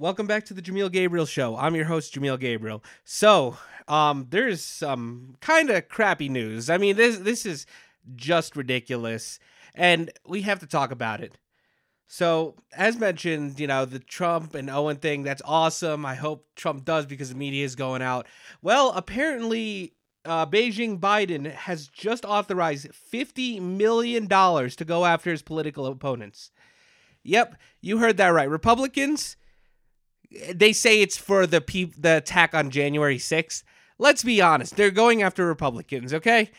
Welcome back to the Jameel Gabriel Show. I'm your host, Jameel Gabriel. So, um, there's some kind of crappy news. I mean, this this is just ridiculous, and we have to talk about it. So, as mentioned, you know, the Trump and Owen thing, that's awesome. I hope Trump does because the media is going out. Well, apparently, uh, Beijing Biden has just authorized $50 million to go after his political opponents. Yep, you heard that right. Republicans, they say it's for the pe- the attack on January 6th. Let's be honest, they're going after Republicans, okay?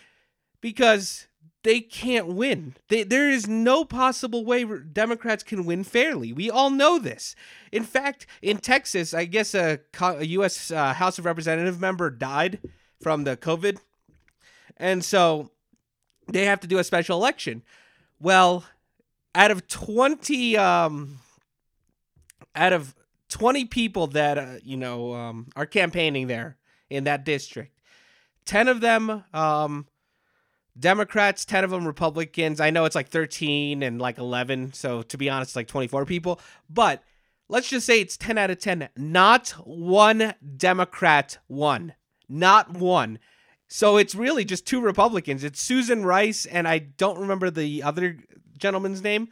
Because they can't win. They, there is no possible way Democrats can win fairly. We all know this. In fact, in Texas, I guess a, a U.S. Uh, House of Representative member died from the COVID, and so they have to do a special election. Well, out of twenty, um, out of twenty people that uh, you know um, are campaigning there in that district, ten of them um, Democrats, 10 of them Republicans. I know it's like 13 and like 11. So to be honest, like 24 people. But let's just say it's 10 out of 10. Not one Democrat won. Not one. So it's really just two Republicans. It's Susan Wright, and I don't remember the other gentleman's name.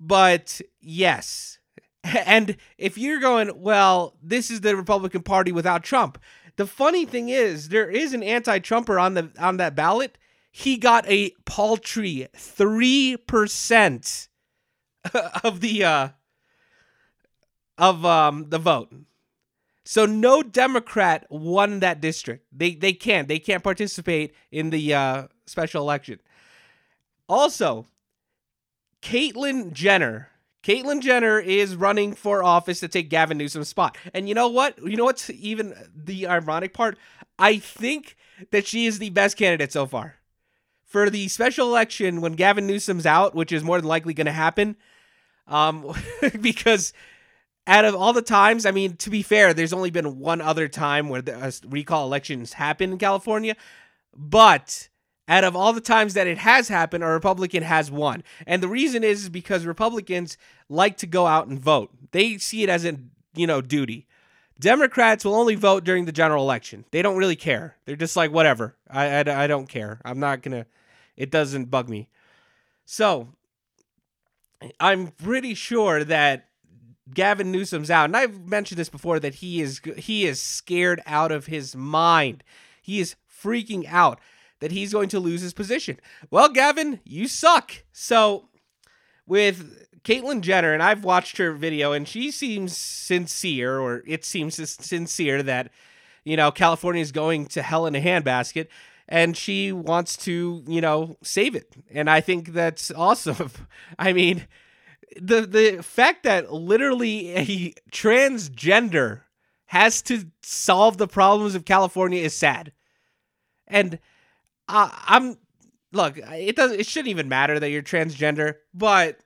But yes. And if you're going, well, this is the Republican Party without Trump. The funny thing is, there is an anti-Trumper on the on that ballot he got a paltry 3% of the uh of um the vote. So no Democrat won that district. They they can't. They can't participate in the uh special election. Also, Caitlyn Jenner. Caitlyn Jenner is running for office to take Gavin Newsom's spot. And you know what? You know what's even the ironic part? I think that she is the best candidate so far for the special election when Gavin Newsom's out, which is more than likely going to happen. Um, because out of all the times, I mean, to be fair, there's only been one other time where the uh, recall elections happen in California, but out of all the times that it has happened, a Republican has won. And the reason is, is because Republicans like to go out and vote. They see it as a, you know, duty. Democrats will only vote during the general election. They don't really care. They're just like, whatever. I, I, I don't care. I'm not to it doesn't bug me. So I'm pretty sure that Gavin Newsom's out, and I've mentioned this before that he is he is scared out of his mind. He is freaking out that he's going to lose his position. Well, Gavin, you suck. So with Caitlyn Jenner, and I've watched her video, and she seems sincere, or it seems sincere that you know California is going to hell in a handbasket and she wants to, you know, save it. And I think that's awesome. I mean, the the fact that literally a transgender has to solve the problems of California is sad. And I, I'm look, it does it shouldn't even matter that you're transgender, but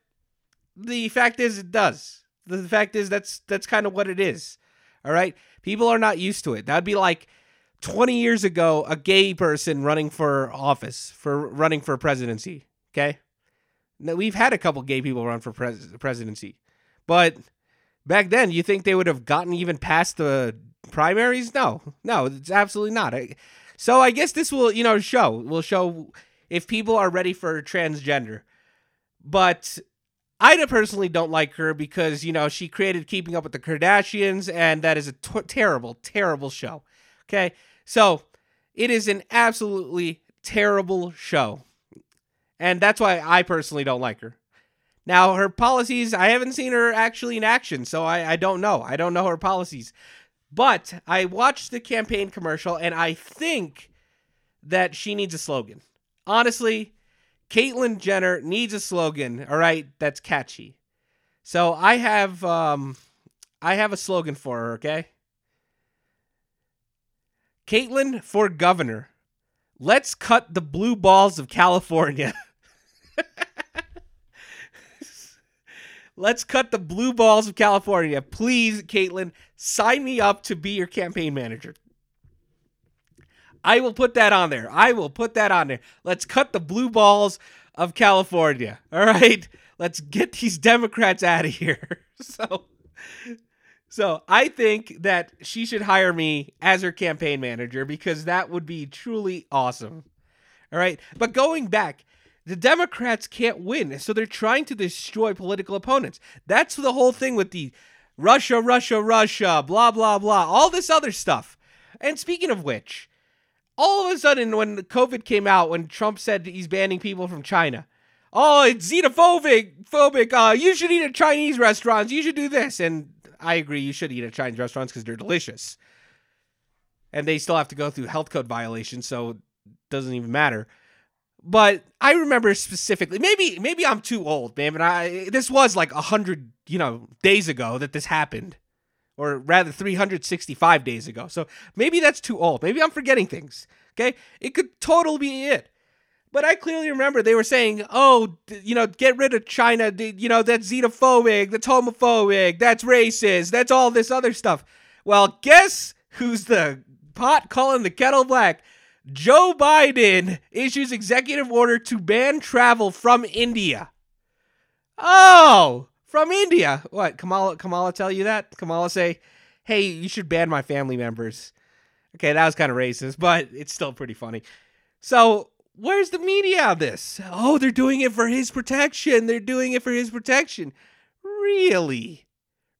the fact is it does. The fact is that's that's kind of what it is. All right? People are not used to it. That'd be like 20 years ago a gay person running for office for running for presidency okay now, we've had a couple gay people run for pres- presidency but back then you think they would have gotten even past the primaries no no it's absolutely not so i guess this will you know show will show if people are ready for transgender but I personally don't like her because, you know, she created Keeping Up with the Kardashians, and that is a t- terrible, terrible show. Okay. So it is an absolutely terrible show. And that's why I personally don't like her. Now, her policies, I haven't seen her actually in action, so I, I don't know. I don't know her policies. But I watched the campaign commercial and I think that she needs a slogan. Honestly, Caitlyn Jenner needs a slogan, all right, that's catchy. So I have um I have a slogan for her, okay? Caitlyn for governor. Let's cut the blue balls of California. Let's cut the blue balls of California. Please, Caitlyn, sign me up to be your campaign manager. I will put that on there. I will put that on there. Let's cut the blue balls of California. All right. Let's get these Democrats out of here. So So I think that she should hire me as her campaign manager because that would be truly awesome. All right. But going back, the Democrats can't win. So they're trying to destroy political opponents. That's the whole thing with the Russia, Russia, Russia, blah, blah, blah, all this other stuff. And speaking of which, all of a sudden, when COVID came out, when Trump said he's banning people from China, oh, it's xenophobic, phobic. Uh, you should eat at Chinese restaurants. You should do this. And I agree, you should eat at Chinese restaurants because they're delicious. And they still have to go through health code violations, so it doesn't even matter. But I remember specifically, maybe maybe I'm too old, man. But I this was like a hundred, you know, days ago that this happened, or rather 365 days ago. So maybe that's too old. Maybe I'm forgetting things. Okay, it could totally be it. But I clearly remember they were saying, "Oh, you know, get rid of China. You know, that's xenophobic, that's homophobic, that's racist, that's all this other stuff." Well, guess who's the pot calling the kettle black? Joe Biden issues executive order to ban travel from India. Oh, from India. What? Kamala Kamala tell you that? Kamala say, "Hey, you should ban my family members." Okay, that was kind of racist, but it's still pretty funny. So, Where's the media on this? Oh, they're doing it for his protection. They're doing it for his protection. Really?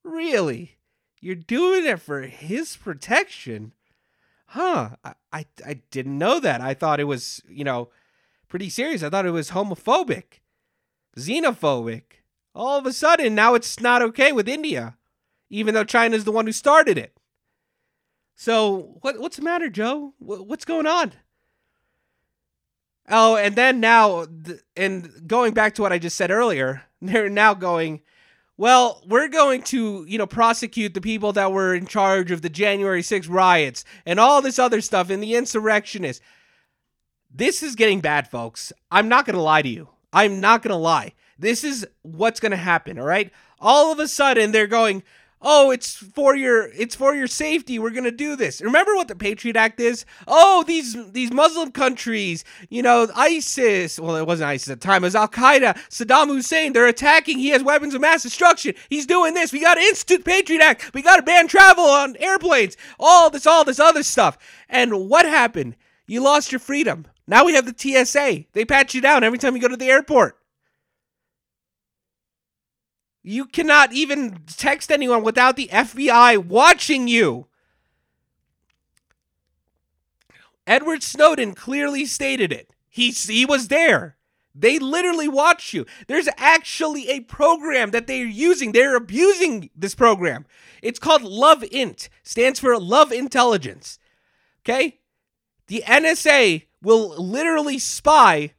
Really? You're doing it for his protection? Huh. I, I, I didn't know that. I thought it was, you know, pretty serious. I thought it was homophobic, xenophobic. All of a sudden, now it's not okay with India, even though China's the one who started it. So, what, what's the matter, Joe? What's going on? Oh, and then now, and going back to what I just said earlier, they're now going, well, we're going to, you know, prosecute the people that were in charge of the January 6 riots and all this other stuff and the insurrectionists. This is getting bad, folks. I'm not going to lie to you. I'm not going to lie. This is what's going to happen, all right? All of a sudden, they're going, oh it's for your it's for your safety we're going to do this. Remember what the patriot act is? Oh these these muslim countries you know isis well it wasn't isis at the time it was al-qaeda saddam hussein they're attacking he has weapons of mass destruction. He's doing this. We got to institute patriot act. We got to ban travel on airplanes. All this all this other stuff. And what happened? You lost your freedom. Now we have the tsa they pat you down every time you go to the airport you cannot even text anyone without the FBI watching you. Edward Snowden clearly stated it. He, he was there. They literally watch you. There's actually a program that they're using. They're abusing this program. It's called Love Int, stands for Love Intelligence. Okay? The NSA will literally spy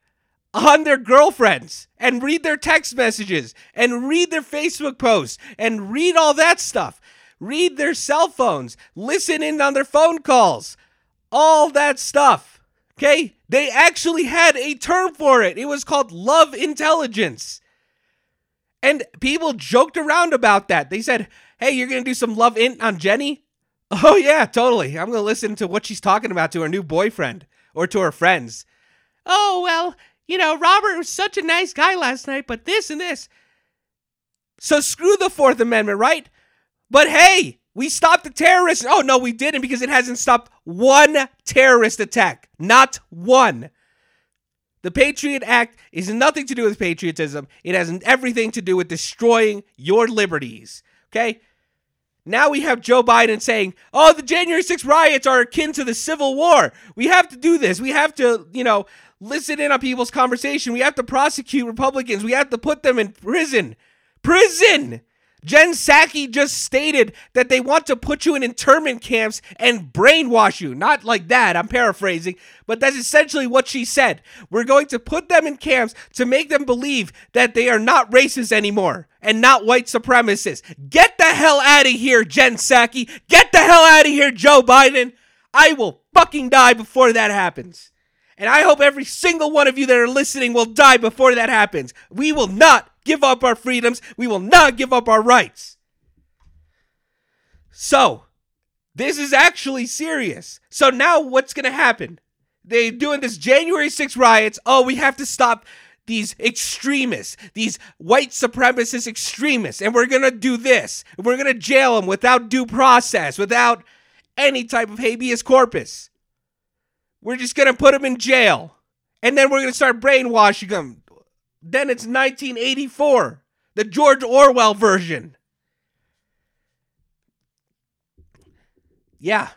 on their girlfriends and read their text messages and read their Facebook posts and read all that stuff. Read their cell phones, listen in on their phone calls, all that stuff. Okay? They actually had a term for it. It was called love intelligence. And people joked around about that. They said, hey, you're going to do some love int on Jenny? Oh, yeah, totally. I'm going to listen to what she's talking about to her new boyfriend or to her friends. Oh, well, you know, Robert was such a nice guy last night, but this and this. So screw the Fourth Amendment, right? But hey, we stopped the terrorists. Oh, no, we didn't because it hasn't stopped one terrorist attack. Not one. The Patriot Act is nothing to do with patriotism. It has everything to do with destroying your liberties. Okay? Now we have Joe Biden saying, oh, the January 6 riots are akin to the Civil War. We have to do this. We have to, you know, listen in on people's conversation. We have to prosecute Republicans. We have to put them in prison. Prison! Jen Psaki just stated that they want to put you in internment camps and brainwash you. Not like that, I'm paraphrasing, but that's essentially what she said. We're going to put them in camps to make them believe that they are not racist anymore and not white supremacists. Get the hell out of here, Jen Psaki. Get the hell out of here, Joe Biden. I will fucking die before that happens. And I hope every single one of you that are listening will die before that happens. We will not give up our freedoms. We will not give up our rights. So, this is actually serious. So now what's going to happen? They're doing this January 6 riots. Oh, we have to stop these extremists, these white supremacist extremists, and we're gonna do this. We're gonna jail them without due process, without any type of habeas corpus. We're just gonna put them in jail, and then we're gonna start brainwashing them. Then it's 1984, the George Orwell version. Yeah.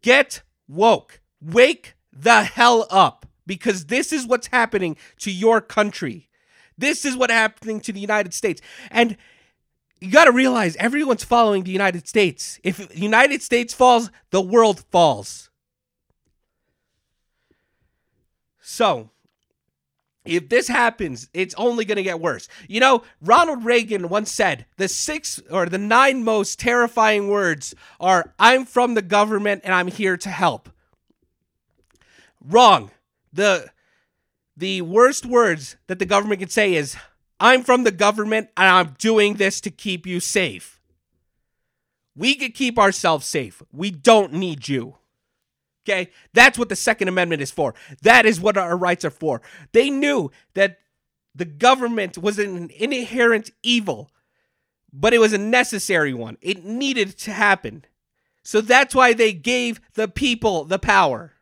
Get woke. Wake the hell up because this is what's happening to your country. This is what's happening to the United States. And you got to realize everyone's following the United States. If the United States falls, the world falls. So, if this happens, it's only going to get worse. You know, Ronald Reagan once said the six or the nine most terrifying words are I'm from the government and I'm here to help. Wrong. The the worst words that the government can say is I'm from the government and I'm doing this to keep you safe. We can keep ourselves safe. We don't need you. Okay? That's what the Second Amendment is for. That is what our rights are for. They knew that the government was an inherent evil, but it was a necessary one. It needed to happen. So that's why they gave the people the power.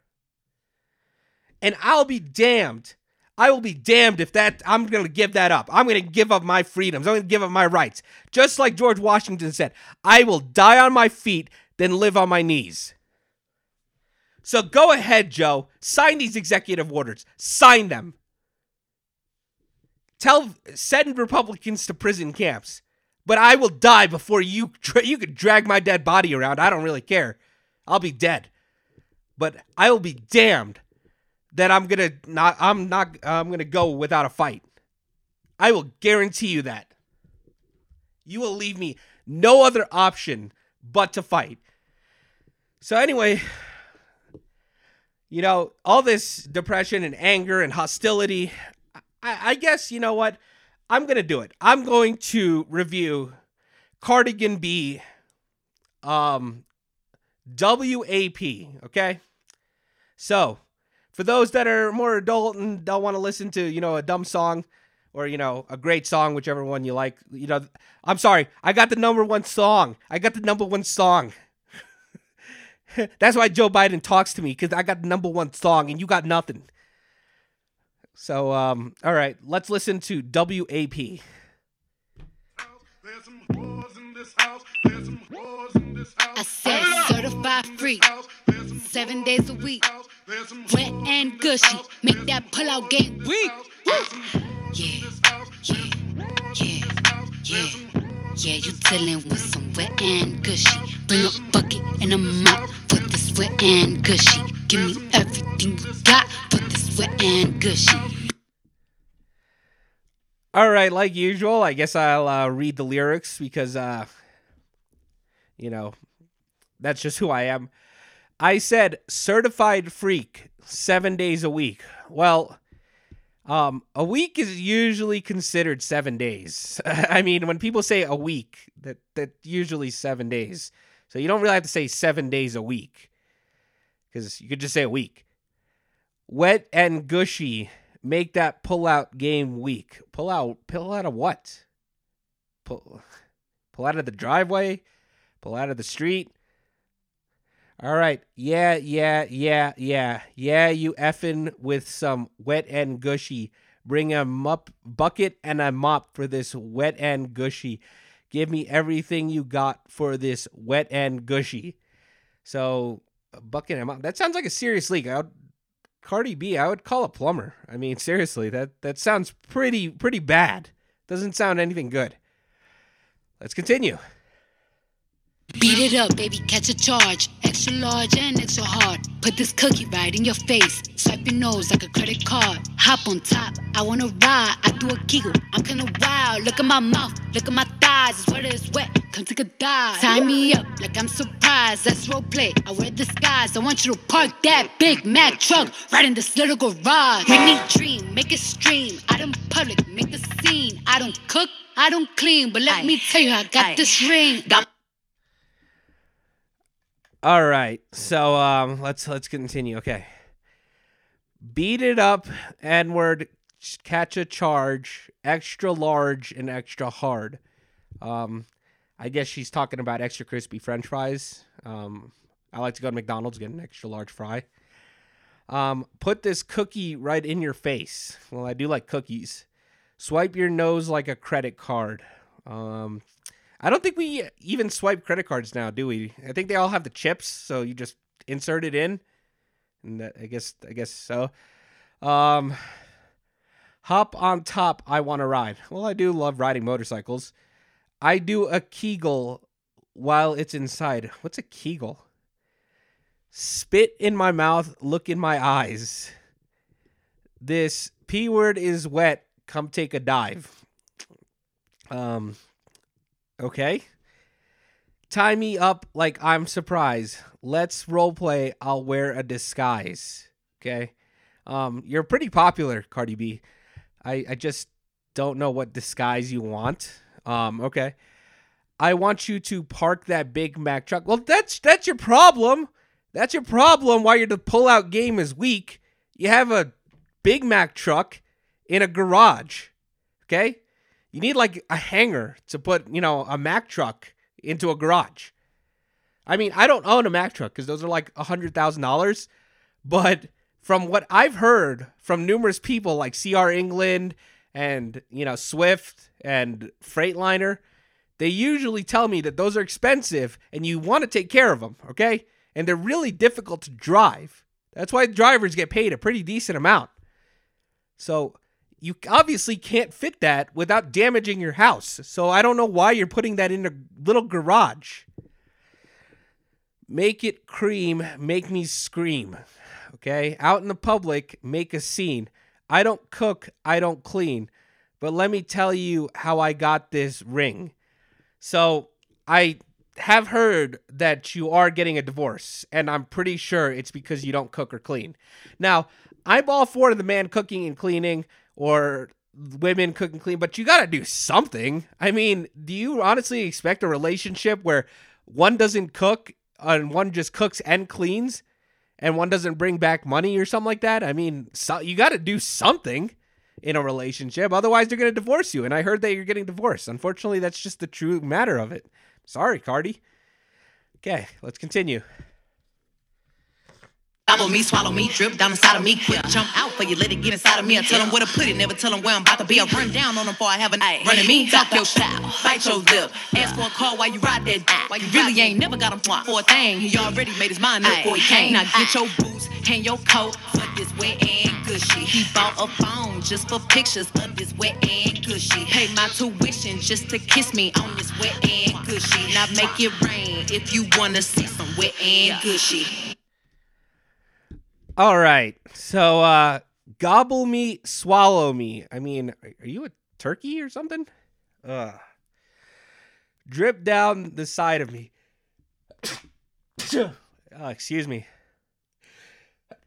And I'll be damned. I will be damned if that I'm going to give that up. I'm going to give up my freedoms. I'm going to give up my rights. Just like George Washington said, I will die on my feet than live on my knees. So go ahead, Joe. Sign these executive orders. Sign them. Tell send Republicans to prison camps. But I will die before you you could drag my dead body around. I don't really care. I'll be dead. But I will be damned that I'm going to not I'm not I'm going to go without a fight. I will guarantee you that. You will leave me no other option but to fight. So anyway, you know, all this depression and anger and hostility, I, I guess, you know what? I'm going to do it. I'm going to review Cardigan B um WAP, okay? So, for those that are more adult and don't want to listen to, you know, a dumb song or, you know, a great song, whichever one you like, you know, I'm sorry. I got the number one song. I got the number one song. That's why Joe Biden talks to me because I got the number one song and you got nothing. So, um, all right, let's listen to WAP. I said certified free, seven days a week, wet and gushy, make that pull out game weak. Yeah, yeah, yeah, yeah. Yeah, you dealing with some wet and gushy. Bring a bucket and a mop for this wet and gushy. Give me everything you got for this wet and gushy. All right, like usual, I guess I'll uh, read the lyrics because, uh, you know, that's just who I am. I said certified freak seven days a week. Well, um, a week is usually considered seven days. I mean, when people say a week, that that usually seven days. So you don't really have to say seven days a week, because you could just say a week. Wet and gushy make that pull out game weak. Pull out, pull out of what? Pull, pull out of the driveway. Pull out of the street. All right. Yeah, yeah, yeah, yeah. Yeah, you effing with some wet and gushy. Bring a mop bucket and a mop for this wet and gushy. Give me everything you got for this wet and gushy. So, a bucket and a mop. That sounds like a serious leak. I would, Cardi B, I would call a plumber. I mean, seriously, that that sounds pretty pretty bad. Doesn't sound anything good. Let's continue. Beat it up, baby, catch a charge. Extra large and extra hard. Put this cookie right in your face. Swipe your nose like a credit card. Hop on top, I wanna ride. I do a giggle, I'm kinda wild. Look at my mouth, look at my thighs. It's wet, it's wet. Come take a dive. Tie me up like I'm surprised. That's role play. I wear disguise. I want you to park that Big Mack truck right in this little garage. Make me dream, make it stream. Out in public, make the scene. I don't cook, I don't clean, but let Aye. me tell you, I got Aye. this ring. Got all right. So um let's let's continue. Okay. Beat it up, N-word. catch a charge, extra large and extra hard. Um, I guess she's talking about extra crispy French fries. Um, I like to go to McDonald's get an extra large fry. Um, put this cookie right in your face. Well, I do like cookies. Swipe your nose like a credit card. Um, I don't think we even swipe credit cards now, do we? I think they all have the chips, so you just insert it in, and that, I guess I guess so. Um, hop on top. I want to ride. Well, I do love riding motorcycles. I do a Kegel while it's inside. What's a Kegel? Spit in my mouth, look in my eyes. This P word is wet. Come take a dive. Um, okay. Tie me up like I'm surprised. Let's role play. I'll wear a disguise. Okay. Um, you're pretty popular, Cardi B. I, I just don't know what disguise you want. Um, okay. I want you to park that Big Mack truck. Well, that's that's your problem. That's your problem why your pull-out game is weak. You have a Big Mack truck in a garage. Okay? You need like a hanger to put, you know, a Mack truck into a garage. I mean, I don't own a Mack truck because those are like a hundred thousand dollars. But from what I've heard from numerous people like CR England and you know Swift and Freightliner, they usually tell me that those are expensive and you want to take care of them, okay? And they're really difficult to drive. That's why drivers get paid a pretty decent amount. So you obviously can't fit that without damaging your house. So I don't know why you're putting that in a little garage. Make it cream, make me scream. Okay? Out in the public, make a scene. I don't cook, I don't clean. But let me tell you how I got this ring. So I have heard that you are getting a divorce, and I'm pretty sure it's because you don't cook or clean. Now, I'm all for the man cooking and cleaning or women cook and clean, but you got to do something. I mean, do you honestly expect a relationship where one doesn't cook and one just cooks and cleans and one doesn't bring back money or something like that? I mean, so, you got to do something in a relationship. Otherwise, they're going to divorce you. And I heard that you're getting divorced. Unfortunately, that's just the true matter of it. Sorry, Cardi. Okay, let's continue. Follow me, swallow me, drip down inside of me. Quick jump out for you, let it get inside of me. I tell them where to put it, never tell them where I'm about to be. I run down on them before I have a night. Running me, talk your style, bite your lip. Ask for a call while you ride that Why you really ain't never got him for a thing. He already made his mind up before he came. Now get your boots hang your coat for this wet and gushy. He bought a phone just for pictures of this wet and gushy. Pay my tuition just to kiss me on this wet and gushy. Now make it rain if you wanna see some wet and gushy. All right. So, uh, gobble me, swallow me. I mean, are you a turkey or something? Ugh. Drip down the side of me. oh, excuse me.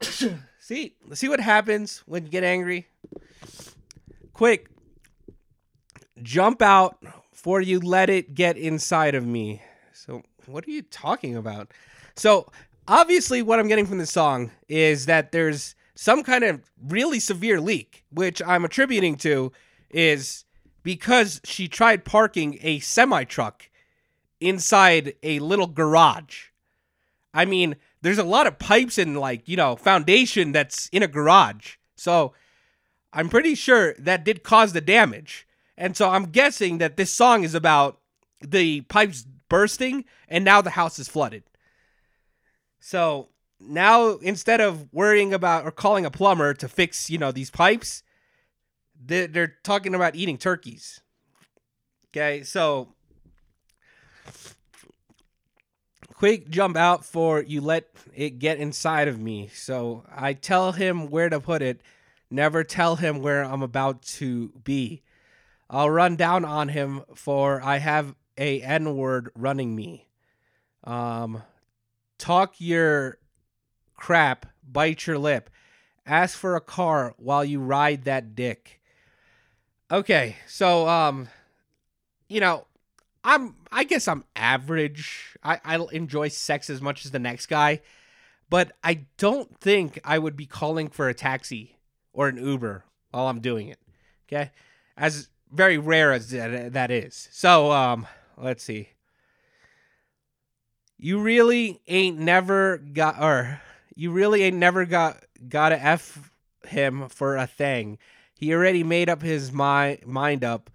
see, see what happens when you get angry. Quick, jump out for you let it get inside of me. So, what are you talking about? So, obviously what I'm getting from this song is that there's some kind of really severe leak, which I'm attributing to is because she tried parking a semi truck inside a little garage. I mean, there's a lot of pipes and like, you know, foundation that's in a garage. So I'm pretty sure that did cause the damage. And so I'm guessing that this song is about the pipes bursting and now the house is flooded. So now instead of worrying about or calling a plumber to fix, you know, these pipes, they're, they're talking about eating turkeys. Okay, so quick jump out for you let it get inside of me. So I tell him where to put it, never tell him where I'm about to be. I'll run down on him for I have a N word running me. Um, talk your crap, bite your lip, ask for a car while you ride that dick. Okay, so um, you know, I'm I guess I'm average. I I enjoy sex as much as the next guy, but I don't think I would be calling for a taxi or an Uber while I'm doing it. Okay, as very rare as that, that is. So um, let's see. You really ain't never got, or you really ain't never got got to f him for a thing. He already made up his mind mind up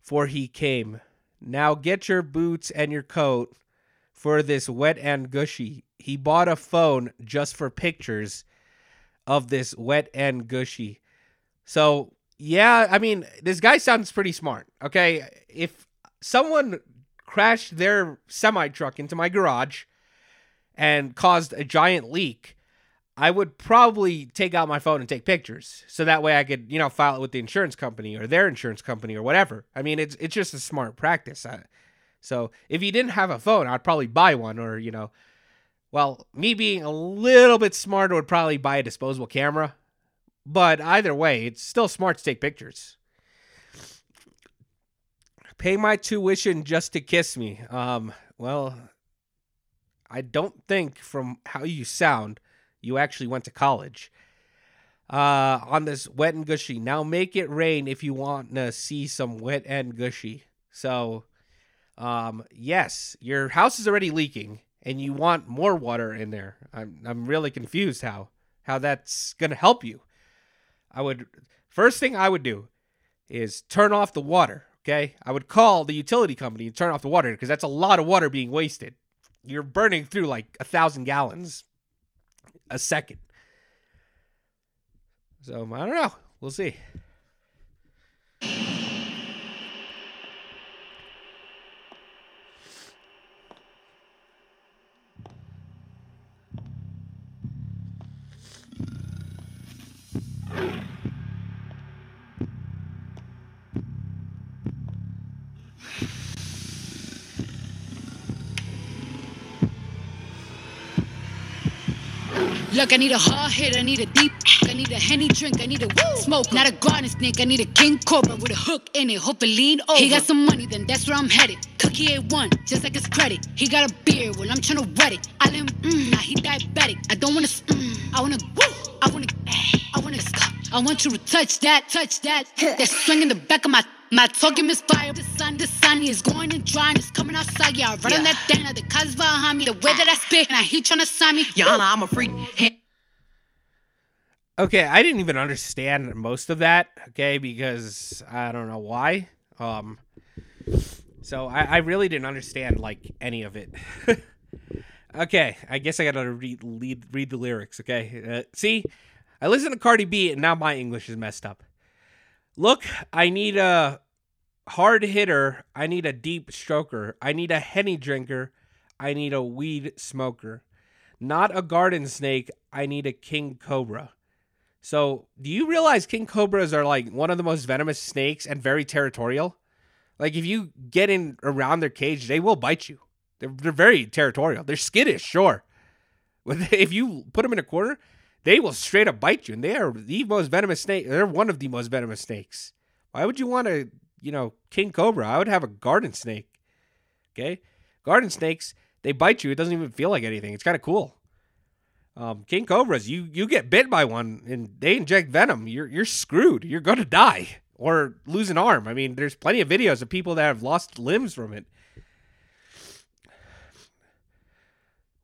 for he came. Now get your boots and your coat for this wet and gushy. He bought a phone just for pictures of this wet and gushy. So, yeah, I mean, this guy sounds pretty smart. Okay. If someone crashed their semi truck into my garage and caused a giant leak, I would probably take out my phone and take pictures. So that way I could, you know, file it with the insurance company or their insurance company or whatever. I mean, it's it's just a smart practice. I, so if you didn't have a phone, I'd probably buy one or, you know, well, me being a little bit smarter would probably buy a disposable camera. But either way, it's still smart to take pictures. Pay my tuition just to kiss me. Um, well, I don't think from how you sound, you actually went to college. Uh, on this wet and gushy. Now make it rain if you want to see some wet and gushy. So, um, yes, your house is already leaking and you want more water in there. I'm I'm really confused how how that's gonna help you. I would first thing I would do is turn off the water. Okay, I would call the utility company and turn off the water because that's a lot of water being wasted. You're burning through like a thousand gallons a second. So I don't know. We'll see. Look, I need a hard hit, I need a deep, I need a henny drink, I need a woo smoke, not a garden snake, I need a king cobra with a hook in it, hope it lean over. He got some money, then that's where I'm headed. Cookie A1, just like his credit. He got a beard, well I'm tryna wet it. I let him, mm, now he diabetic. I don't wanna, mm, I wanna, woo, I wanna, I wanna, I want you to touch that, touch that. That swing in the back of my my talking misfire. The sun, the sun is going and drying. It's coming outside. Yeah, I run on that thing. The cuz behind me. The way that I spit. And he trying to sign me. Your Honor, I'm a freak. Okay, I didn't even understand most of that. Okay, because I don't know why. Um, so I, I really didn't understand like any of it. okay, I guess I gotta read read, read the lyrics. Okay, uh, see, I listen to Cardi B and now my English is messed up. Look, I need a hard hitter. I need a deep stroker. I need a henny drinker. I need a weed smoker. Not a garden snake. I need a king cobra. So, do you realize king cobras are like one of the most venomous snakes and very territorial? Like, if you get in around their cage, they will bite you. They're, they're very territorial. They're skittish, sure. If you put them in a corner, they will straight up bite you. And they are the most venomous snake. They're one of the most venomous snakes. Why would you want a, you know, king cobra? I would have a garden snake. Okay? Garden snakes, they bite you. It doesn't even feel like anything. It's kind of cool. Um, king cobras, you you get bit by one and they inject venom, you're you're screwed. You're gonna die or lose an arm. I mean, there's plenty of videos of people that have lost limbs from it.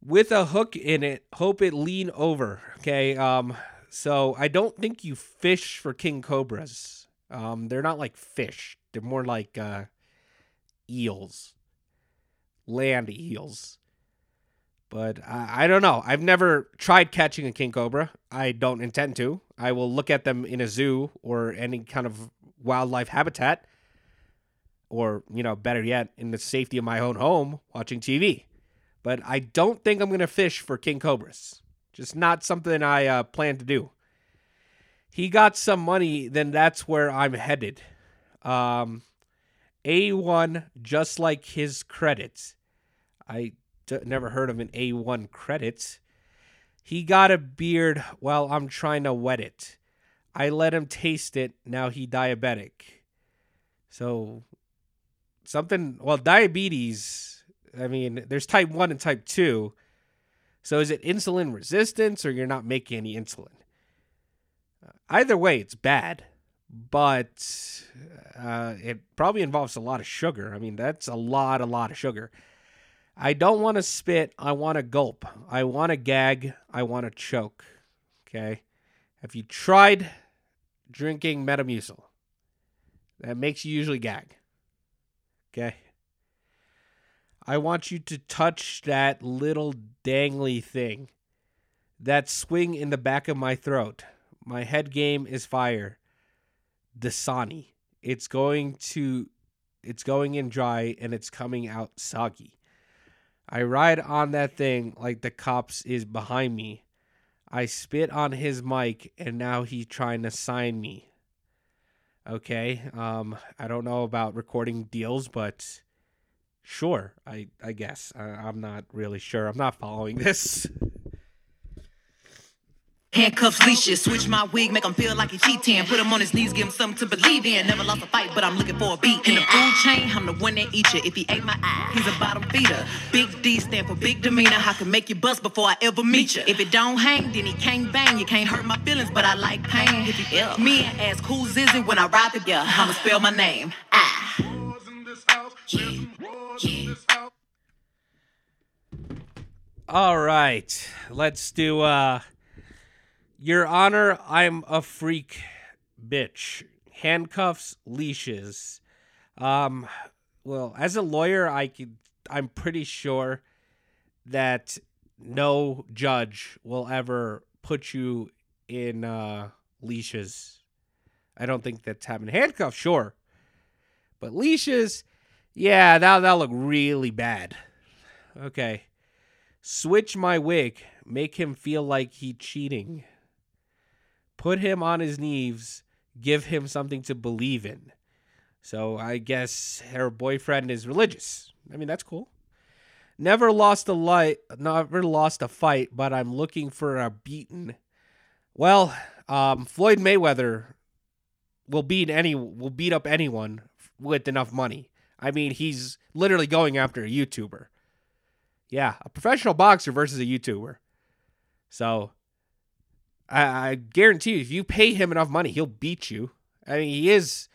With a hook in it, hope it lean over. Okay. Um, so I don't think you fish for king cobras. Um, they're not like fish. They're more like uh, eels, land eels. But I, I don't know. I've never tried catching a king cobra. I don't intend to. I will look at them in a zoo or any kind of wildlife habitat, or you know, better yet, in the safety of my own home, watching TV. But I don't think I'm gonna fish for king cobras. Just not something I uh, plan to do. He got some money, then that's where I'm headed. Um, A1, just like his credits. I d- never heard of an A1 credits. He got a beard while I'm trying to wet it. I let him taste it. Now he diabetic. So something well diabetes, I mean, there's type 1 and type 2. So is it insulin resistance or you're not making any insulin? Either way, it's bad. but uh, it probably involves a lot of sugar. I mean, that's a lot, a lot of sugar. I don't want to spit. I want to gulp. I want to gag. I want to choke. Okay. Have you tried drinking Metamucil? That makes you usually gag. Okay. I want you to touch that little dangly thing. That swing in the back of my throat. My head game is fire. Dasani. It's going to it's going in dry and it's coming out soggy. I ride on that thing like the cops is behind me. I spit on his mic and now he's trying to sign me. Okay. Um I don't know about recording deals, but sure, I I guess. I, I'm not really sure. I'm not following this. Handcuffs, leashes, switch my wig, make him feel like he cheating. Put him on his knees, give him something to believe in. Never lost a fight, but I'm looking for a beat. In the food chain, I'm the one that eat you. If he ate my eye, he's a bottom feeder. Big D stand for big demeanor. I can make you bust before I ever meet you. If it don't hang, then he can't bang. You can't hurt my feelings, but I like pain. If he ill, me and ask who's is it when I ride together, I'ma spell my name. Ah. All right. Let's do uh Your Honor, I'm a freak bitch. Handcuffs, leashes. Um well, as a lawyer, I could I'm pretty sure that no judge will ever put you in uh leashes. I don't think that's having handcuffs, sure. But leashes, yeah, that that'll look really bad. Okay. Switch my wig. Make him feel like he cheating. Put him on his knees. Give him something to believe in. So I guess her boyfriend is religious. I mean, that's cool. Never lost a light, never lost a fight, but I'm looking for a beaten. Well, um, Floyd Mayweather will beat any will beat up anyone with enough money. I mean, he's literally going after a YouTuber. Yeah, a professional boxer versus a YouTuber. So I, I guarantee you, if you pay him enough money, he'll beat you. I mean, he is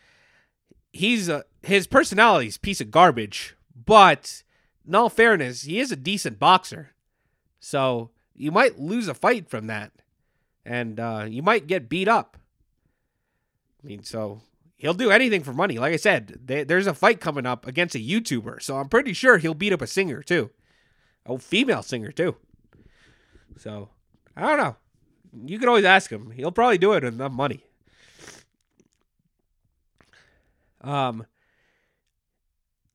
he's a his personality's piece of garbage, but in all fairness, he is a decent boxer. So you might lose a fight from that, and uh, you might get beat up. I mean, so he'll do anything for money. Like I said, they, there's a fight coming up against a YouTuber, so I'm pretty sure he'll beat up a singer too, a female singer too. So I don't know. You can always ask him. He'll probably do it with enough money. Um,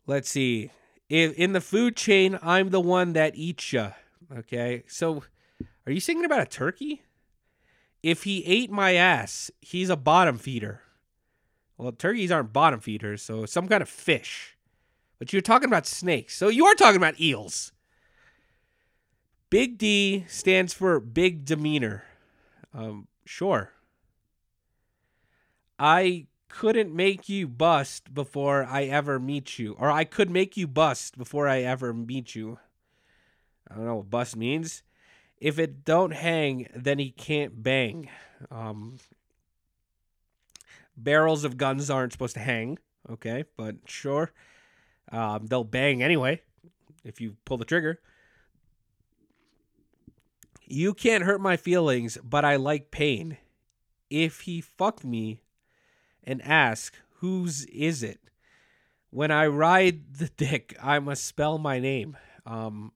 let's see. In, in the food chain, I'm the one that eats ya. Okay, so are you singing about a turkey? If he ate my ass, he's a bottom feeder. Well, turkeys aren't bottom feeders, so some kind of fish. But you're talking about snakes, so you are talking about eels. Big D stands for big demeanor. Um, sure. I couldn't make you bust before I ever meet you, or I could make you bust before I ever meet you. I don't know what bust means. If it don't hang, then he can't bang. Um, barrels of guns aren't supposed to hang, okay, but sure. Um, they'll bang anyway if you pull the trigger. You can't hurt my feelings, but I like pain. If he fucked me and ask, whose is it? When I ride the dick, I must spell my name. Um,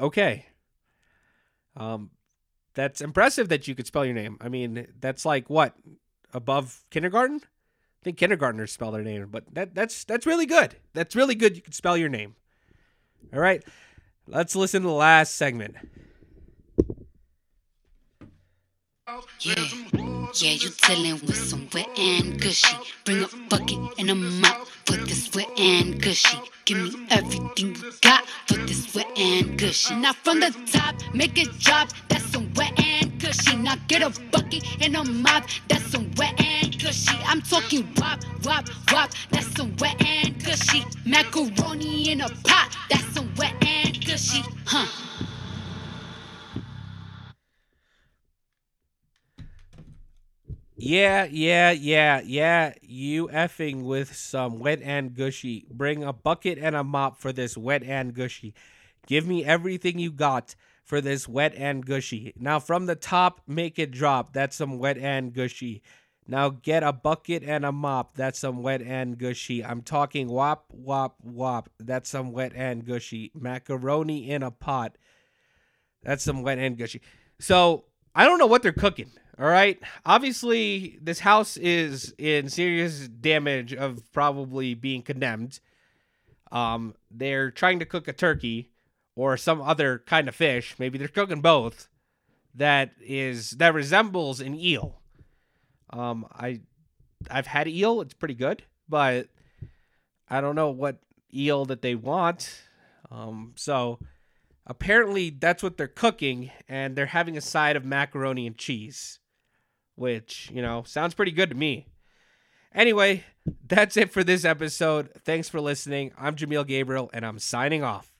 okay. Um, that's impressive that you could spell your name. I mean, that's like what above kindergarten. I think kindergartners spell their name, but that that's that's really good. That's really good. You can spell your name. All right, let's listen to the last segment. Yeah, yeah, you chillin' with some wet and gushy. Bring a bucket and a mop for this wet and gushy. Give me everything you got for this wet and gushy. Now from the top, make it drop. That's some wet and gushy. Now get a bucket and a mop. That's some wet and gushy. I'm talking wop, wop, wop. That's some wet and gushy. Macaroni in a pot. That's some wet and gushy. Huh. Yeah, yeah, yeah, yeah. You effing with some wet and gushy. Bring a bucket and a mop for this wet and gushy. Give me everything you got for this wet and gushy. Now from the top, make it drop. That's some wet and gushy. Now get a bucket and a mop. That's some wet and gushy. I'm talking wop, wop, wop. That's some wet and gushy. Macaroni in a pot. That's some wet and gushy. So I don't know what they're cooking. All right. Obviously, this house is in serious damage of probably being condemned. Um, they're trying to cook a turkey or some other kind of fish. Maybe they're cooking both. That is that resembles an eel. Um, I I've had eel. It's pretty good, but I don't know what eel that they want. Um, so apparently that's what they're cooking, and they're having a side of macaroni and cheese, which you know sounds pretty good to me. Anyway, that's it for this episode. Thanks for listening. I'm Jameel Gabriel, and I'm signing off.